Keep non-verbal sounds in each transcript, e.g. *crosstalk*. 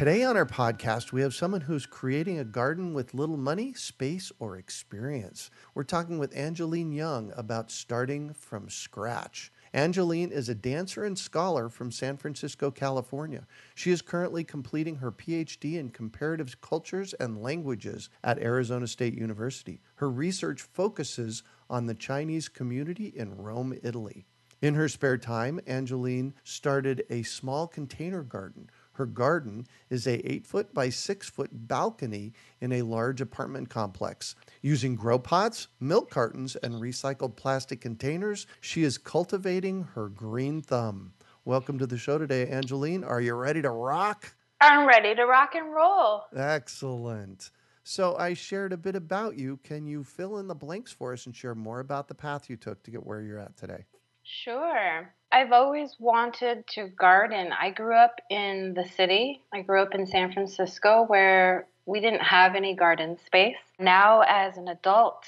Today on our podcast, we have someone who's creating a garden with little money, space, or experience. We're talking with Angeline Young about starting from scratch. Angeline is a dancer and scholar from San Francisco, California. She is currently completing her PhD in comparative cultures and languages at Arizona State University. Her research focuses on the Chinese community in Rome, Italy. In her spare time, Angeline started a small container garden her garden is a 8 foot by 6 foot balcony in a large apartment complex. Using grow pots, milk cartons, and recycled plastic containers, she is cultivating her green thumb. Welcome to the show today, Angeline. Are you ready to rock? I'm ready to rock and roll. Excellent. So, I shared a bit about you. Can you fill in the blanks for us and share more about the path you took to get where you're at today? Sure. I've always wanted to garden. I grew up in the city. I grew up in San Francisco where we didn't have any garden space. Now, as an adult,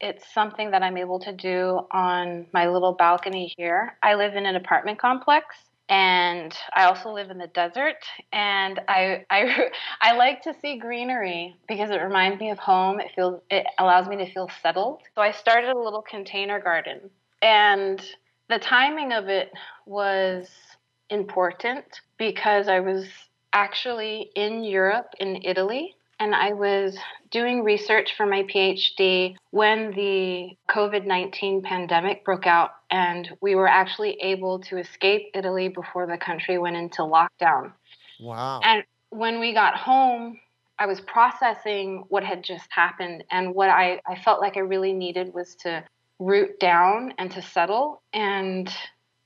it's something that I'm able to do on my little balcony here. I live in an apartment complex and I also live in the desert and I *laughs* I I like to see greenery because it reminds me of home. It feels it allows me to feel settled. So I started a little container garden and the timing of it was important because I was actually in Europe, in Italy, and I was doing research for my PhD when the COVID 19 pandemic broke out, and we were actually able to escape Italy before the country went into lockdown. Wow. And when we got home, I was processing what had just happened, and what I, I felt like I really needed was to root down and to settle. And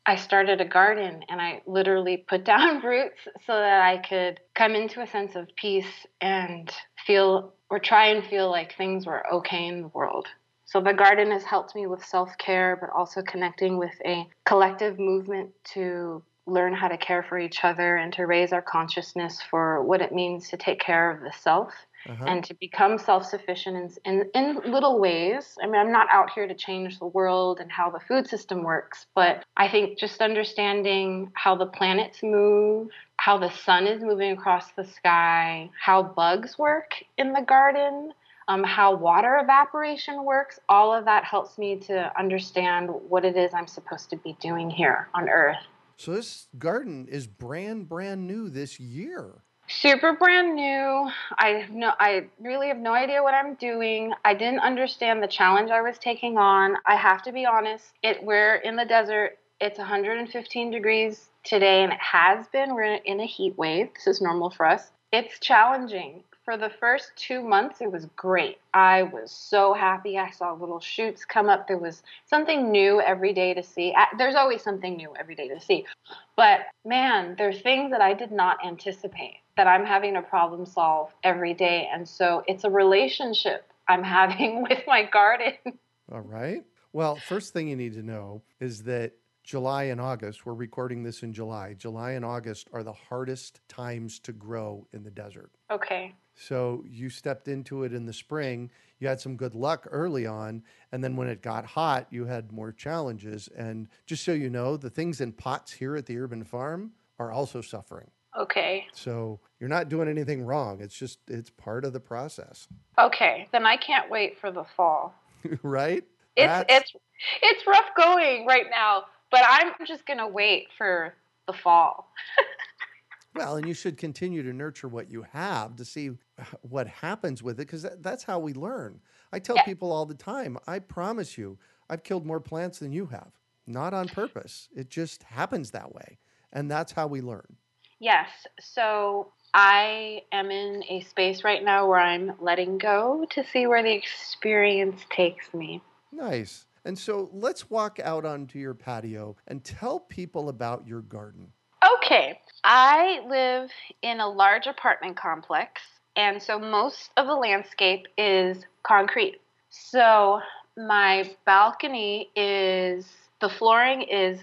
I started a garden and I literally put *laughs* down roots so that I could come into a sense of peace and feel or try and feel like things were okay in the world. So the garden has helped me with self care, but also connecting with a collective movement to learn how to care for each other and to raise our consciousness for what it means to take care of the self uh-huh. and to become self-sufficient in, in, in little ways. I mean, I'm not out here to change the world and how the food system works, but I think just understanding how the planets move, how the sun is moving across the sky, how bugs work in the garden, um, how water evaporation works, all of that helps me to understand what it is I'm supposed to be doing here on Earth. So this garden is brand brand new this year super brand new. I have no I really have no idea what I'm doing. I didn't understand the challenge I was taking on. I have to be honest. It we're in the desert. It's 115 degrees today and it has been. We're in a heat wave. This is normal for us. It's challenging for the first two months, it was great. I was so happy. I saw little shoots come up. There was something new every day to see. There's always something new every day to see. But man, there's things that I did not anticipate that I'm having to problem solve every day. And so it's a relationship I'm *laughs* having with my garden. All right. Well, first thing you need to know is that July and August, we're recording this in July. July and August are the hardest times to grow in the desert. Okay. So you stepped into it in the spring. You had some good luck early on. And then when it got hot, you had more challenges. And just so you know, the things in pots here at the urban farm are also suffering. Okay. So you're not doing anything wrong. It's just, it's part of the process. Okay. Then I can't wait for the fall. *laughs* right? It's, That's... it's, it's rough going right now, but I'm just going to wait for the fall. *laughs* Well, and you should continue to nurture what you have to see what happens with it because that, that's how we learn. I tell Yeah. people all the time, I promise you, I've killed more plants than you have. Not on purpose. It just happens that way. And that's how we learn. Yes. So I am in a space right now where I'm letting go to see where the experience takes me. Nice. And so let's walk out onto your patio and tell people about your garden. Okay. I live in a large apartment complex, and so most of the landscape is concrete. So my balcony is the flooring is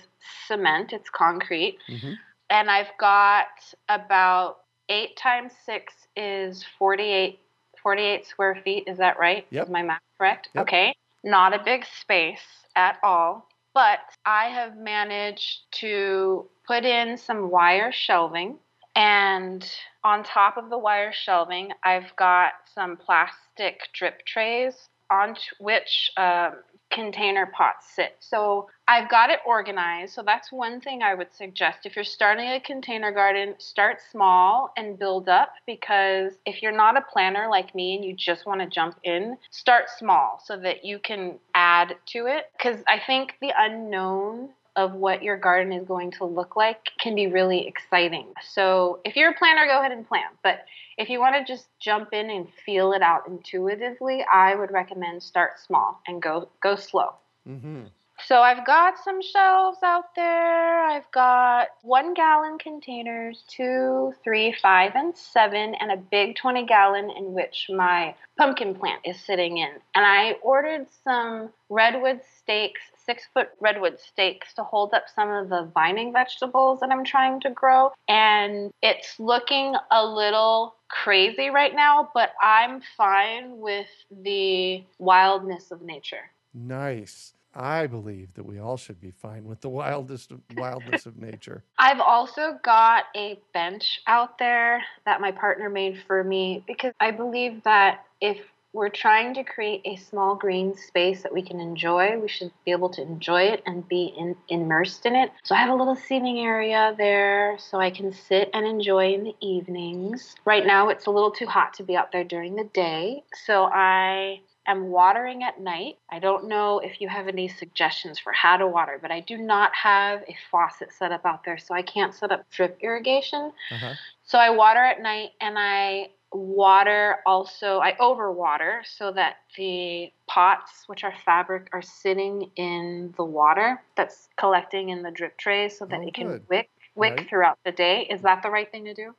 cement, it's concrete, hmm and I've got about eight times six is 48, 48 square feet. Is that right? Yep. Is my math correct? Yep. Okay. Not a big space at all, but I have managed to put in some wire shelving. And on top of the wire shelving, I've got some plastic drip trays on which um, container pots sit. So I've got it organized. So that's one thing I would suggest. If you're starting a container garden, start small and build up because if you're not a planner like me and you just want to jump in, start small so that you can add to it. Because I think the unknown of what your garden is going to look like can be really exciting. So if you're a planner, go ahead and plan. But if you want to just jump in and feel it out intuitively, I would recommend start small and go go slow. hmm So I've got some shelves out there. I've got one gallon containers, two, three, five, and seven, and a big 20 gallon in which my pumpkin plant is sitting in. And I ordered some redwood stakes, six foot redwood stakes to hold up some of the vining vegetables that I'm trying to grow. And it's looking a little crazy right now, but I'm fine with the wildness of nature. Nice. I believe that we all should be fine with the wildest wildness of nature. *laughs* I've also got a bench out there that my partner made for me because I believe that if we're trying to create a small green space that we can enjoy, we should be able to enjoy it and be in, immersed in it. So I have a little seating area there so I can sit and enjoy in the evenings. Right now it's a little too hot to be out there during the day, so I am watering at night. I don't know if you have any suggestions for how to water, but I do not have a faucet set up out there, so I can't set up drip irrigation. Uh-huh. So I water at night and I water also, I overwater so that the pots, which are fabric, are sitting in the water that's collecting in the drip trays so that Oh, it can good. wick, wick Right. throughout the day. Is that the right thing to do?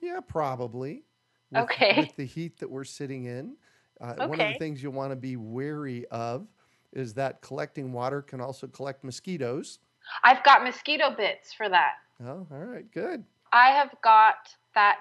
Yeah, probably. With, Okay. With the heat that we're sitting in, uh, one of the things you want to be wary of is that collecting water can also collect mosquitoes. I've got mosquito bits for that. Oh, all right, good. I have got that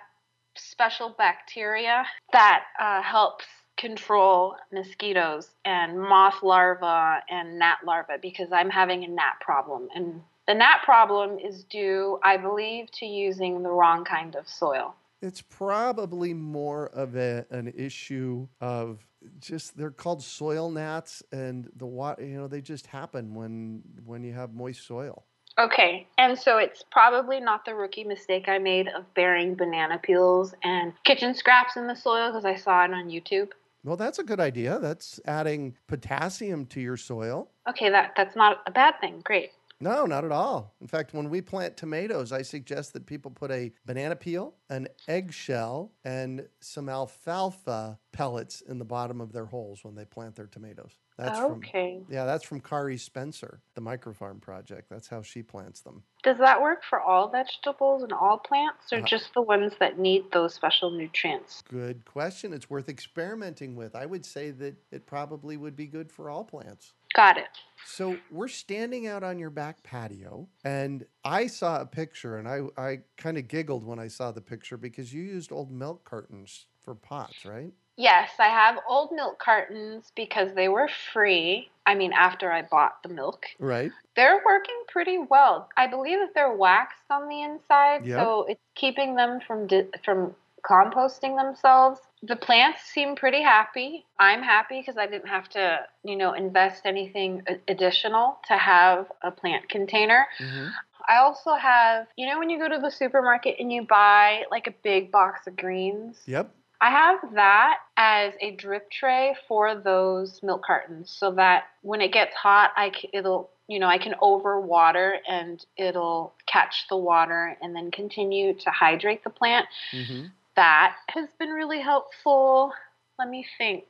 special bacteria that uh, helps control mosquitoes and moth larvae and gnat larvae because I'm having a gnat problem. And the gnat problem is due, I believe, to using the wrong kind of soil. It's probably more of a, an issue of just they're called soil gnats, and the water. You know, they just happen when when you have moist soil. Okay, and so it's probably not the rookie mistake I made of burying banana peels and kitchen scraps in the soil because I saw it on YouTube. Well, that's a good idea. That's adding potassium to your soil. Okay, that that's not a bad thing. Great. No, not at all. In fact, when we plant tomatoes, I suggest that people put a banana peel, an eggshell, and some alfalfa pellets in the bottom of their holes when they plant their tomatoes. That's from okay. yeah, that's from Kari Spencer, the microfarm project. That's how she plants them. Does that work for all vegetables and all plants, or Uh, just the ones that need those special nutrients? Good question. It's worth experimenting with. I would say that it probably would be good for all plants. Got it. So we're standing out on your back patio, and I saw a picture, and I, I kind of giggled when I saw the picture because you used old milk cartons for pots, right? Yes, I have old milk cartons because they were free. I mean, after I bought the milk, Right. they're working pretty well. I believe that they're waxed on the inside, Yep. so it's keeping them from di- from composting themselves. The plants seem pretty happy. I'm happy because I didn't have to, you know, invest anything additional to have a plant container. hmm I also have, you know, when you go to the supermarket and you buy like a big box of greens? Yep. I have that as a drip tray for those milk cartons so that when it gets hot, I c- it'll you know, I can over water and it'll catch the water and then continue to hydrate the plant. hmm That has been really helpful. Let me think.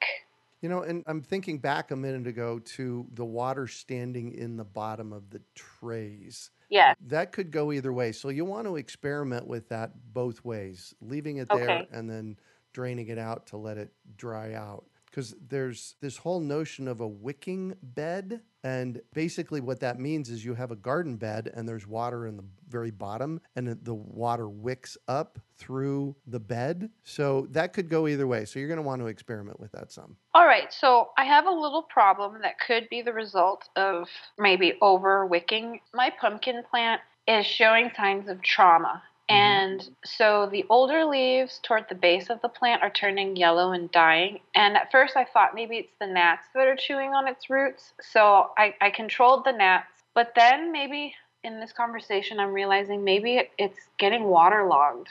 You know, and I'm thinking back a minute ago to the water standing in the bottom of the trays. Yeah. That could go either way. So you want to experiment with that both ways, leaving it there and then draining it out to let it dry out. Because there's this whole notion of a wicking bed. And basically, what that means is you have a garden bed and there's water in the very bottom, and the water wicks up through the bed. So that could go either way. So you're going to want to experiment with that some. All right, so I have a little problem that could be the result of maybe over wicking. My pumpkin plant is showing signs of trauma. Mhm. And so the older leaves toward the base of the plant are turning yellow and dying. And at first I thought maybe it's the gnats that are chewing on its roots. So I, I controlled the gnats. But then maybe in this conversation, I'm realizing maybe it, it's getting waterlogged.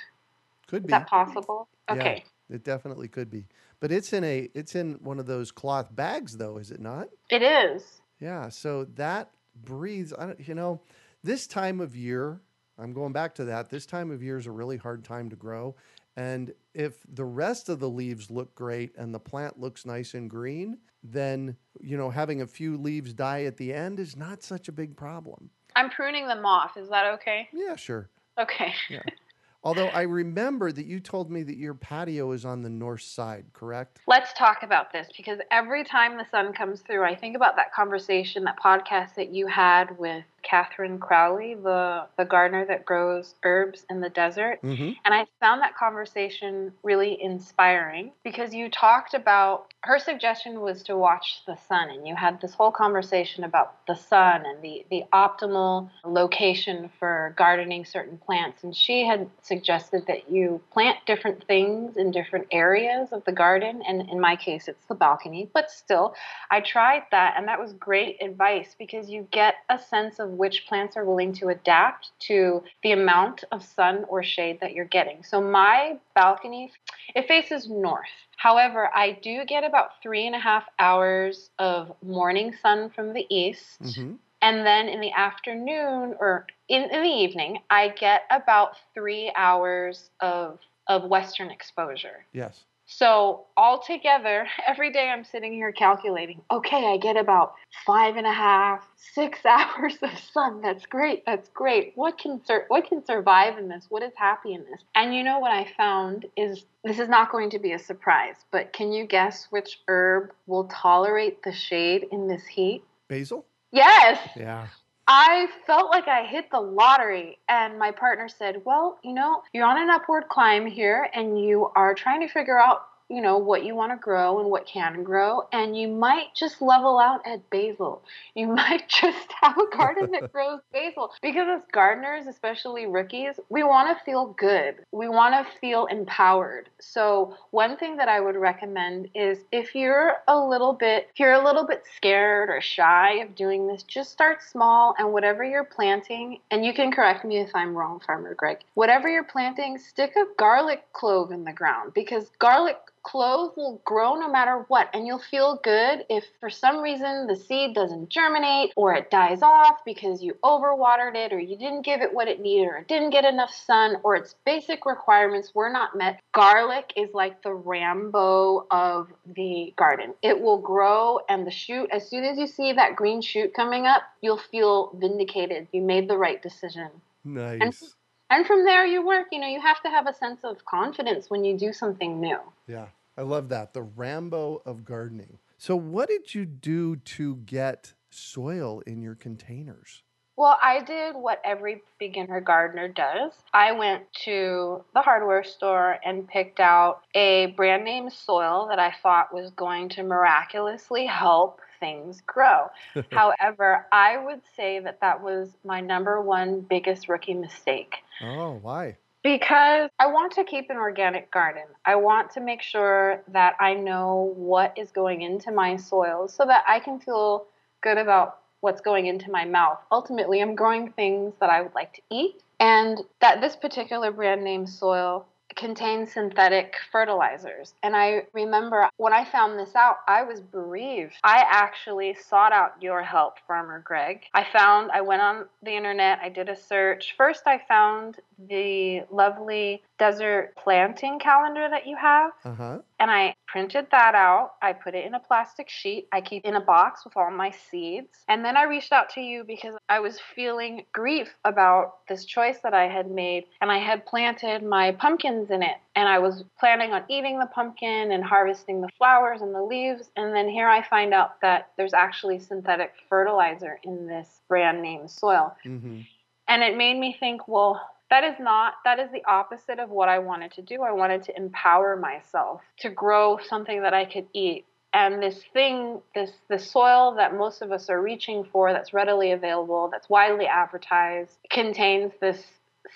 Could Is be. that possible? Yeah. Okay. It definitely could be. But it's in a it's in one of those cloth bags though, is it not? It is. Yeah, so that breathes I don't you know, this time of year, I'm going back to that. This time of year is a really hard time to grow. And if the rest of the leaves look great and the plant looks nice and green, then you know, having a few leaves die at the end is not such a big problem. I'm pruning them off. Is that okay? Yeah, sure. Okay. Yeah. *laughs* Although I remember that you told me that your patio is on the north side, correct? Let's talk about this because every time the sun comes through, I think about that conversation, that podcast that you had with Catherine Crowley, the, the gardener that grows herbs in the desert. Mm-hmm. And I found that conversation really inspiring because you talked about her suggestion was to watch the sun, and you had this whole conversation about the sun and the, the optimal location for gardening certain plants. And she had suggested that you plant different things in different areas of the garden. And in my case, it's the balcony, but still, I tried that, and that was great advice because you get a sense of which plants are willing to adapt to the amount of sun or shade that you're getting. So my balcony, it faces north. However, I do get about three and a half hours of morning sun from the east. Mm-hmm. And then in the afternoon or in, in the evening, I get about three hours of, of western exposure. Yes. So altogether, *laughs* every day I'm sitting here calculating, okay, I get about five and a half, six *laughs* hours of sun. That's great. That's great. What can sur- what can survive in this? What is happy in this? And you know what I found is this is not going to be a surprise, but can you guess which herb will tolerate the shade in this heat? Basil? Yes. Yeah. I felt like I hit the lottery. And my partner said, Well, you know, you're on an upward climb here and you are trying to figure out, you know, what you want to grow and what can grow. And you might just level out at basil. You *laughs* might just have a garden that *laughs* grows basil. Because as gardeners, especially rookies, we want to feel good. We want to feel empowered. So, one thing that I would recommend is if you're a little bit, if you're a little bit scared or shy of doing this, just start small and whatever you're planting, and you can correct me if I'm wrong, Farmer Greg, whatever you're planting, stick a garlic clove in the ground because garlic clove will grow no matter what and you'll feel good if for some reason the seed doesn't germinate or it dies off because you overwatered it or you didn't give it what it needed or it didn't get enough sun or its basic requirements were not met. Garlic is like the rambo of the garden. It will grow and the shoot as soon as you see that green shoot coming up you'll feel vindicated. You made the right decision. Nice. and from there you work. You know you have to have a sense of confidence when you do something new. Yeah, I love that. The Rambo of gardening. So, what did you do to get soil in your containers? Well, I did what every beginner gardener does. I went to the hardware store and picked out a brand name soil that I thought was going to miraculously help things grow. *laughs* However, I would say that that was my number one biggest rookie mistake. Oh, why? Because I want to keep an organic garden. I want to make sure that I know what is going into my soil so that I can feel good about what's going into my mouth. Ultimately, I'm growing things that I would like to eat. And that this particular brand name soil contains synthetic fertilizers. And I remember when I found this out, I was bereaved. I actually sought out your help, Farmer Greg. I found, I went on the internet, I did a search. First, I found the lovely desert planting calendar that you have. Uh-huh. And I printed that out. I put it in a plastic sheet. I keep in a box with all my seeds. And then I reached out to you because I was feeling grief about this choice that I had made. And I had planted my pumpkins in it. And I was planning on eating the pumpkin and harvesting the flowers and the leaves. And then here I find out that there's actually synthetic fertilizer in this brand name soil. Mm-hmm. And it made me think, well, that is not that is the opposite of what i wanted to do. I wanted to empower myself to grow something that i could eat. And this thing this the soil that most of us are reaching for that's readily available that's widely advertised contains this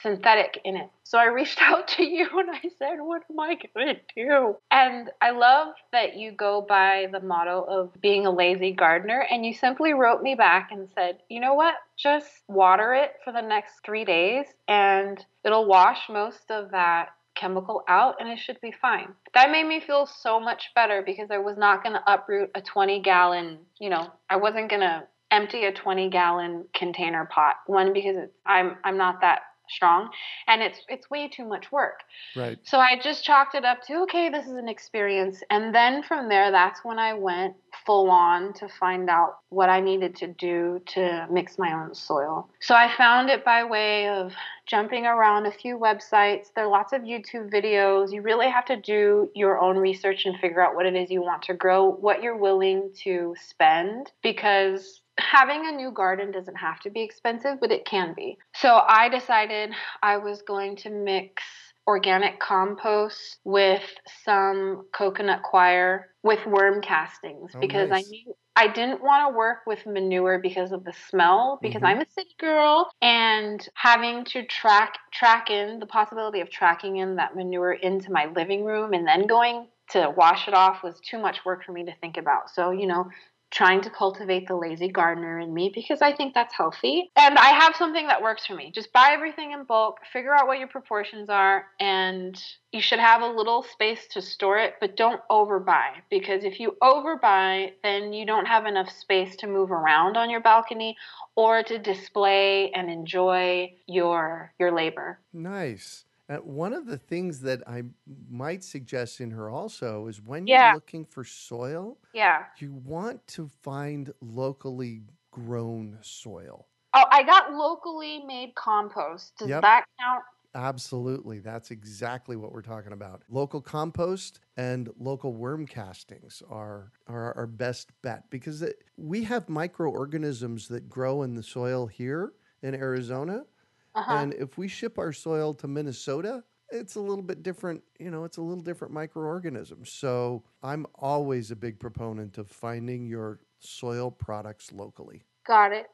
synthetic in it. So I reached *laughs* out to you and I said, What am I going to do? And I love that you go by the motto of being a lazy gardener. And you simply wrote me back and said, You know what? Just water it for the next three days and it'll wash most of that chemical out and it should be fine. That made me feel so much better because I was not going to uproot a 20 gallon, you know, I wasn't going to empty a 20 gallon container pot. One because I'm I'm not that strong and it's it's way too much work. Right. so i just chalked it up to okay this is an experience and then from there that's when i went full on to find out what i needed to do to mix my own soil. So i found it by way of jumping around a few websites. There are lots of youtube videos. You really have to do your own research and figure out what it is you want to grow what you're willing to spend because having a new garden doesn't have to be expensive, but it can be. So I decided I was going to mix organic compost with some coconut coir with worm castings Oh, because nice. I knew I didn't want to work with manure because of the smell because Mhm. I'm a city girl and having to track track in the possibility of tracking in that manure into my living room and then going to wash it off was too much work for me to think about. So, you know, trying to cultivate the lazy gardener in me because I think that's healthy. And I have something that works for me. Just buy everything in bulk, figure out what your proportions are, and you should have a little space to store it, but don't overbuy because if you overbuy, then you don't have enough space to move around on your balcony or to display and enjoy your your labor. Nice. Uh, one of the things that I might suggest in her also is when Yeah. you're looking for soil, Yeah. you want to find locally grown soil. Oh, I got locally made compost. Does Yep. that count? Absolutely. That's exactly what we're talking about. Local compost and local worm castings are, are our best bet because it, we have microorganisms that grow in the soil here in Arizona. Uh-huh. And if we ship our soil to Minnesota, it's a little bit different, you know, it's a little different microorganisms. So I'm always a big proponent of finding your soil products locally. got it.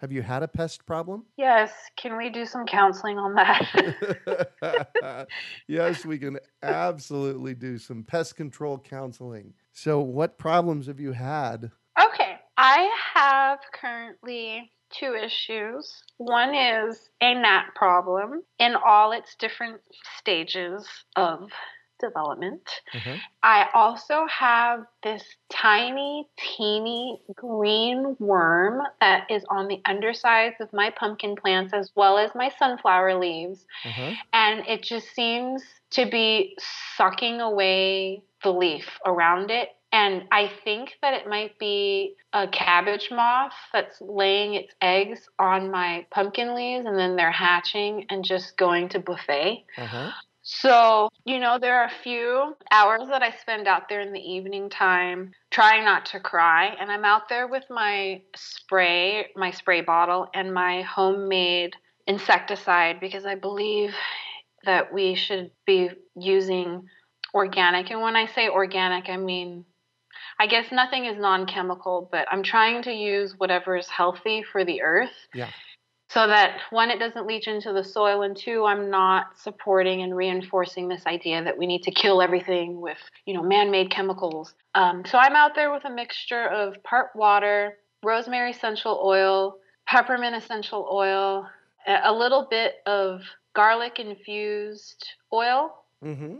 Have you had a pest problem? Yes. Can we do some counseling on that? *laughs* yes, we can absolutely do some pest control counseling. So, what problems have you had? okay. I have currently two issues. One is a gnat problem in all its different stages of development. Uh-huh. I also have this tiny, teeny green worm that is on the undersides of my pumpkin plants as well as my sunflower leaves. Uh-huh. And it just seems to be sucking away the leaf around it. And I think that it might be a cabbage moth that's laying its eggs on my pumpkin leaves and then they're hatching and just going to buffet. Uh-huh. So, you know, there are a few hours that I spend out there in the evening time trying not to cry. And I'm out there with my spray, my spray bottle, and my homemade insecticide because I believe that we should be using organic. And when I say organic, I mean, I guess nothing is non chemical, but I'm trying to use whatever is healthy for the earth Yeah. so that one it doesn't leach into the soil and two i'm not supporting and reinforcing this idea that we need to kill everything with you know man-made chemicals um, so i'm out there with a mixture of part water rosemary essential oil, peppermint essential oil, a little bit of garlic infused oil. Mm-hmm.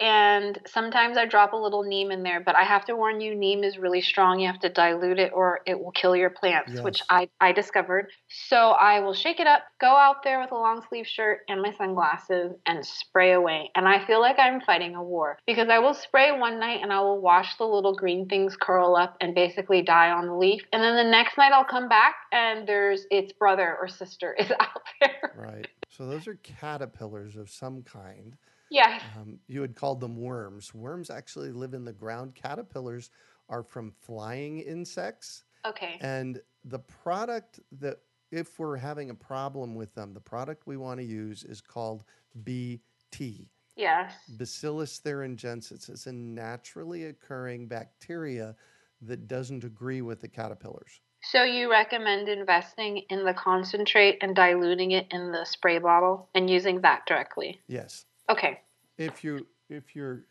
And sometimes I drop a little neem in there, but I have to warn you, neem is really strong. You have to dilute it or it will kill your plants, Yes. which I, I discovered. So I will shake it up, go out there with a long sleeve shirt and my sunglasses and spray away. And I feel like I'm fighting a war because I will spray one night and I will watch the little green things curl up and basically die on the leaf. And then the next night I'll come back and there's its brother or sister is *laughs* out there. Right. So those are caterpillars of some kind. Yes. Um, you had called them worms. Worms actually live in the ground. Caterpillars are from flying insects. Okay. And the product that, if we're having a problem with them, the product we want to use is called BT. Yes. Bacillus thuringiensis. It's a naturally occurring bacteria that doesn't agree with the caterpillars. So you recommend investing in the concentrate and diluting it in the spray bottle and using that directly. Yes. Okay. if you if you're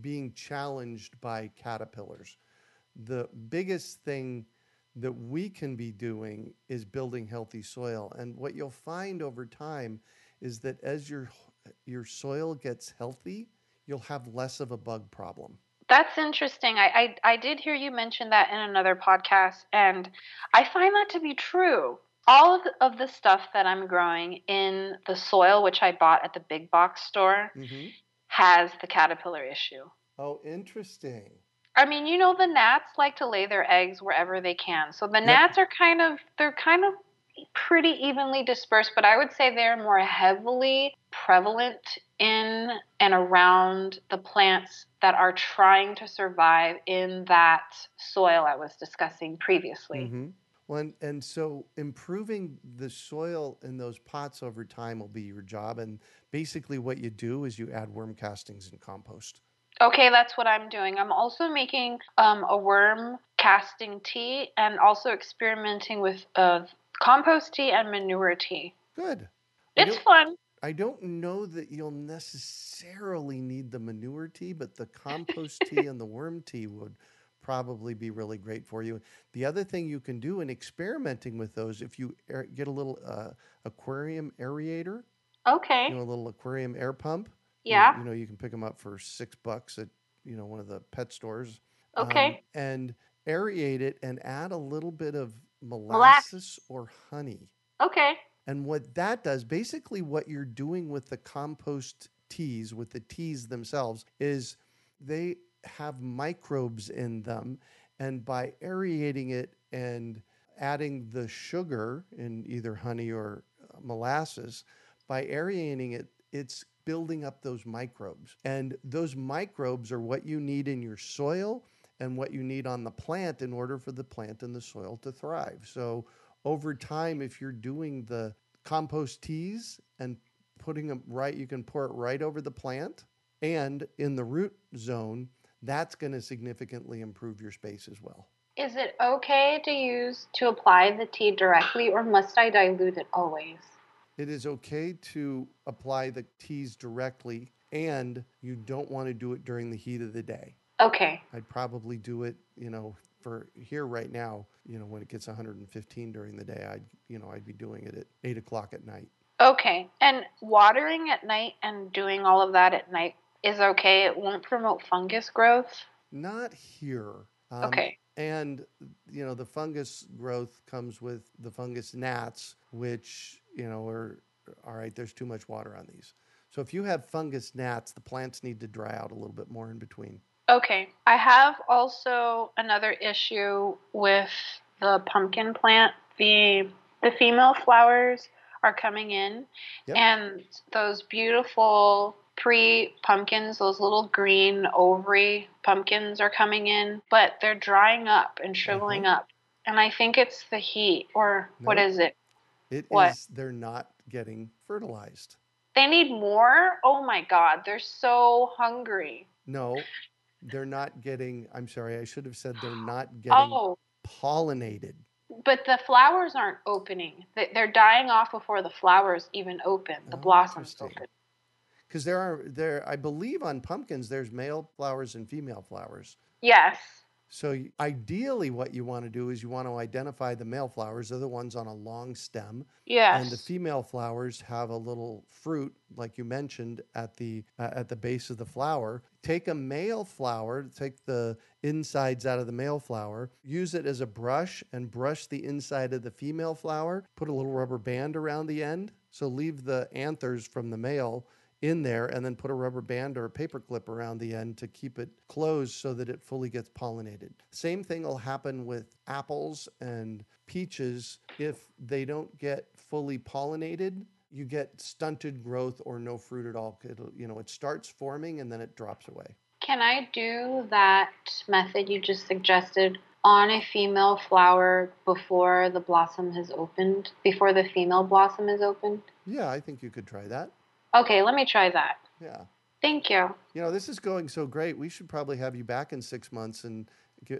being challenged by caterpillars the biggest thing that we can be doing is building healthy soil and what you'll find over time is that as your your soil gets healthy you'll have less of a bug problem That's interesting. I, I I did hear you mention that in another podcast and I find that to be true. All of the, of the stuff that I'm growing in the soil which I bought at the big box store has the caterpillar issue. oh interesting I mean, you know, the gnats like to lay their eggs wherever they can. So the Yep. gnats are kind of they're kind of pretty evenly dispersed, but I would say they're more heavily prevalent in and around the plants that are trying to survive in that soil I was discussing previously. Mhm. Well, and, and so improving the soil in those pots over time will be your job. And basically, what you do is you add worm castings and compost. Okay, that's what I'm doing. I'm also making um, a worm casting tea and also experimenting with uh, compost tea and manure tea. Good. It's don't- fun. I don't know that you'll necessarily need the manure tea, but the compost tea *laughs* and the worm tea would probably be really great for you. The other thing you can do in experimenting with those, if you air, get a little uh, aquarium aerator, Okay. you know, a little aquarium air pump. Yeah. You, know, you can pick them up for six bucks at you know one of the pet stores. Okay. um, and aerate it and add a little bit of molasses or honey. Okay. And what that does, basically, what you're doing with the compost teas, with the teas themselves, is they have microbes in them. And by aerating it and adding the sugar in either honey or uh, molasses, by aerating it, it's building up those microbes. And those microbes are what you need in your soil and what you need on the plant in order for the plant and the soil to thrive. So, over time, if you're doing the compost teas and putting them right, you can pour it right over the plant and in the root zone. That's going to significantly improve your space as well. Is it okay to use to apply the tea directly or must I dilute it always? It is okay to apply the teas directly, and you don't want to do it during the heat of the day. Okay. I'd probably do it, you know, for here right now, you know, when it gets 115 during the day, I'd, you know, I'd be doing it at eight o'clock at night. Okay. And watering at night and doing all of that at night is okay. It won't promote fungus growth. Not here. Um, Okay. And, you know, the fungus growth comes with the fungus gnats, which, you know, are, all right, there's too much water on these. So if you have fungus gnats, the plants need to dry out a little bit more in between. Okay. I have also another issue with the pumpkin plant. The the female flowers are coming in Yep. and those beautiful pre pumpkins, those little green ovary pumpkins are coming in, but they're drying up and uh-huh. shriveling up. And I think it's the heat or what is it? It is What? they're not getting fertilized. They need more? Oh my god, they're so hungry. No, they're not getting, I'm sorry, I should have said they're not *gasps* getting Oh, pollinated. but the flowers aren't opening. They- They're dying off before the flowers even open. The Oh, blossoms open. Because there are there, I believe on pumpkins there's male flowers and female flowers. Yes. So ideally, what you want to do is you want to identify the male flowers. They're the ones on a long stem, Yes. and the female flowers have a little fruit, like you mentioned, at the uh, at the base of the flower. Take a male flower, take the insides out of the male flower, use it as a brush, and brush the inside of the female flower. Put a little rubber band around the end. So leave the anthers from the male in there and then put a rubber band or a paper clip around the end to keep it closed so that it fully gets pollinated. Same thing will happen with apples and peaches if they don't get fully pollinated. You get stunted growth or no fruit at all. It'll, you know, it starts forming and then it drops away. Can I do that method you just suggested on a female flower before the blossom has opened, before the female blossom is opened? Yeah, I think you could try that. Okay, let me try that. Yeah. Thank you. You know, this is going so great. We should probably have you back in six months and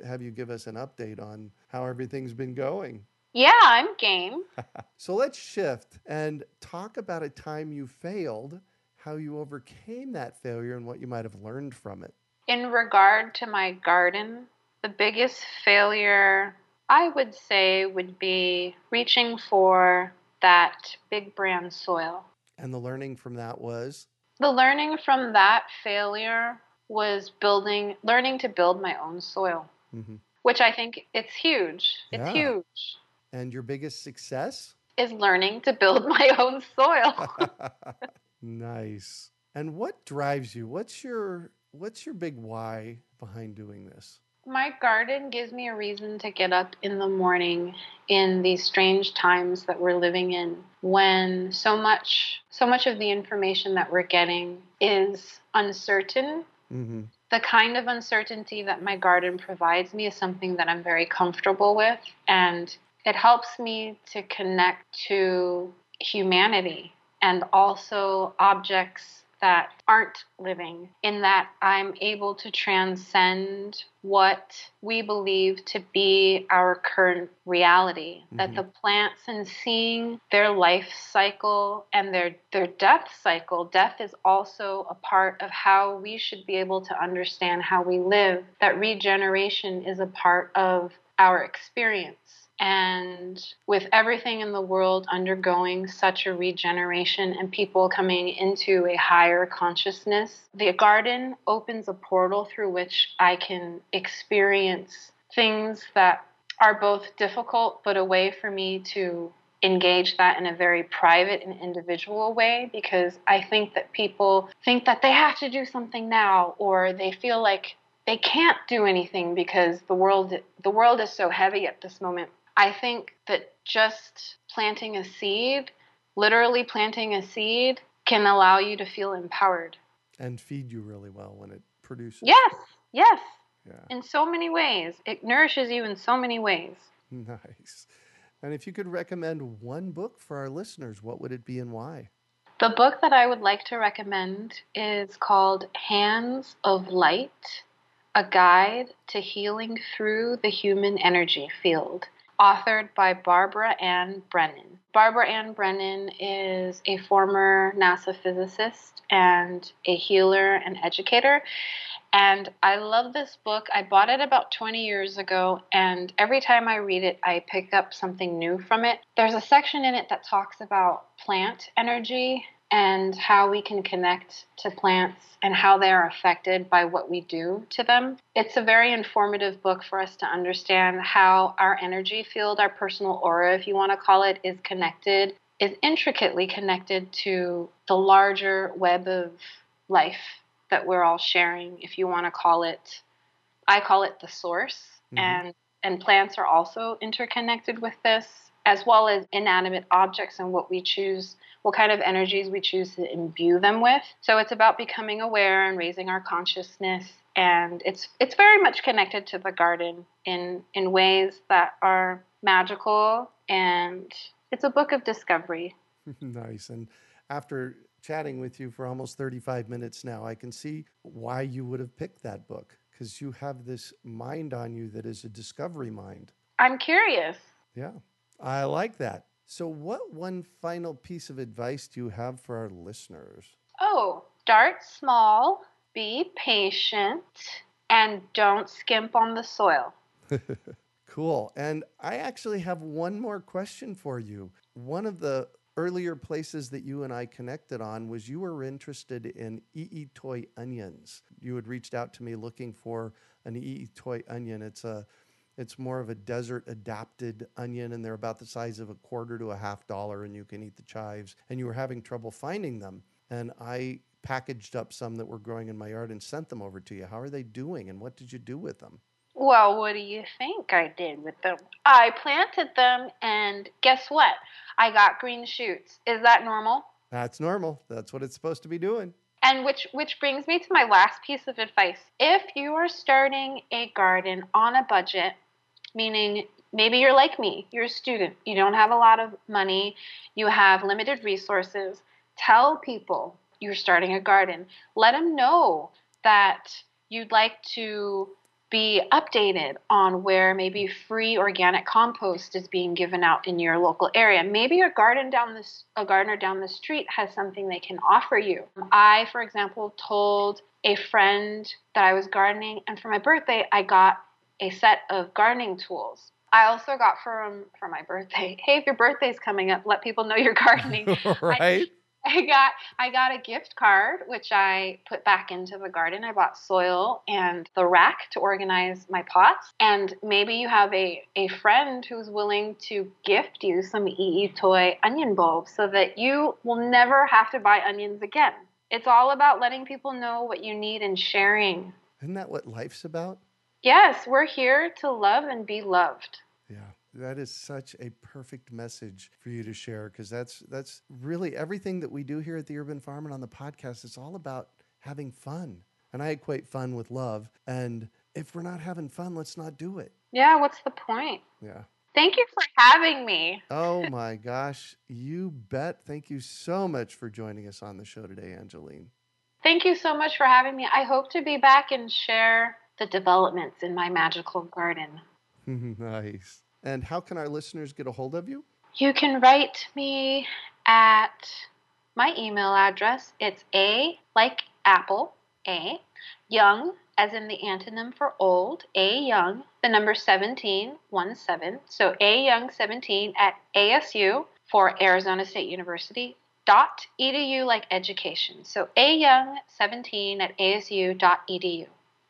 have you give us an update on how everything's been going. Yeah, I'm game. *laughs* So let's shift and talk about a time you failed, how you overcame that failure, and what you might have learned from it. In regard to my garden, the biggest failure I would say would be reaching for that big brand soil. And the learning from that was The learning from that failure was building, learning to build my own soil, Mhm. which I think it's huge. It's Yeah. huge. and your biggest success? Is learning to build my *laughs* own soil. *laughs* nice. And what drives you? What's your what's your big why behind doing this? My garden gives me a reason to get up in the morning in these strange times that we're living in when so much so much of the information that we're getting is uncertain. Mm-hmm. The kind of uncertainty that my garden provides me is something that I'm very comfortable with and it helps me to connect to humanity and also objects that aren't living, in that I'm able to transcend what we believe to be our current reality. That Mhm. the plants and seeing their life cycle and their, their death cycle, death is also a part of how we should be able to understand how we live. That regeneration is a part of our experience. And with everything in the world undergoing such a regeneration and people coming into a higher consciousness, the garden opens a portal through which I can experience things that are both difficult, but a way for me to engage that in a very private and individual way because I think that people think that they have to do something now or they feel like they can't do anything because the world the world is so heavy at this moment. I think that just planting a seed, literally planting a seed, can allow you to feel empowered. And feed you really well when it produces. Yes, yes, Yeah. in so many ways. It nourishes you in so many ways. *laughs* Nice. And if you could recommend one book for our listeners, what would it be and why? The book that I would like to recommend is called Hands of Light A Guide to Healing Through the Human Energy Field, authored by Barbara Ann Brennan. Barbara Ann Brennan is a former NASA physicist and a healer and educator. And I love this book. I bought it about 20 years ago, and every time I read it, I pick up something new from it. There's a section in it that talks about plant energy and how we can connect to plants and how they are affected by what we do to them. It's a very informative book for us to understand how our energy field, our personal aura, if you want to call it, is connected, is intricately connected to the larger web of life that we're all sharing, if you want to call it. I call it the source, Mhm. and and plants are also interconnected with this, as well as inanimate objects and what we choose, what kind of energies we choose to imbue them with. So it's about becoming aware and raising our consciousness, and it's it's very much connected to the garden in in ways that are magical, and it's a book of discovery. *laughs* nice. And after chatting with you for almost 35 minutes now, I can see why you would have picked that book because you have this mind on you that is a discovery mind. I'm curious. Yeah, I like that. So, what one final piece of advice do you have for our listeners? Oh, start small, be patient, and don't skimp on the soil. *laughs* cool. And I actually have one more question for you. One of the earlier places that you and I connected on was you were interested in I'itoi onions. You had reached out to me looking for an I'itoi onion. It's a it's more of a desert adapted onion and they're about the size of a quarter to a half dollar and you can eat the chives and you were having trouble finding them and I packaged up some that were growing in my yard and sent them over to you. How are they doing and what did you do with them? Well, what do you think I did with them? I planted them, and guess what? I got green shoots. Is that normal? That's normal. That's what it's supposed to be doing. And which which brings me to my last piece of advice. If you are starting a garden on a budget, meaning maybe you're like me, you're a student, you don't have a lot of money, you have limited resources, tell people you're starting a garden. Let them know that you'd like to be updated on where maybe free organic compost is being given out in your local area. Maybe a garden down this a gardener down the street has something they can offer you. I, for example, told a friend that I was gardening and for my birthday I got a set of gardening tools. I also got from for my birthday. *laughs* Hey, if your birthday's coming up, let people know you're gardening. *laughs* right. I, *laughs* I got I got a gift card which I put back into the garden. I bought soil and the rack to organize my pots. And maybe you have a, a friend who's willing to gift you some I'itoi onion bulbs so that you will never have to buy onions again. It's all about letting people know what you need and sharing. Isn't that what life's about? Yes, we're here to love and be loved. Yeah. That is such a perfect message for you to share because that's that's really everything that we do here at the Urban Farm and on the podcast. It's all about having fun, and I equate fun with love. And if we're not having fun, let's not do it. Yeah, what's the point? Yeah. Thank you for having me. Oh my gosh, you bet. Thank you so much for joining us on the show today, Angeline. Thank you so much for having me. I hope to be back and share the developments in my magical garden. *laughs* nice. And how can our listeners get a hold of you? You can write me at my email address. It's A, like apple, A, young, as in the antonym for old, A young, the number 17, 1 7. So A young 17 at ASU for Arizona State University dot edu like education. So A young 17 at ASU dot edu.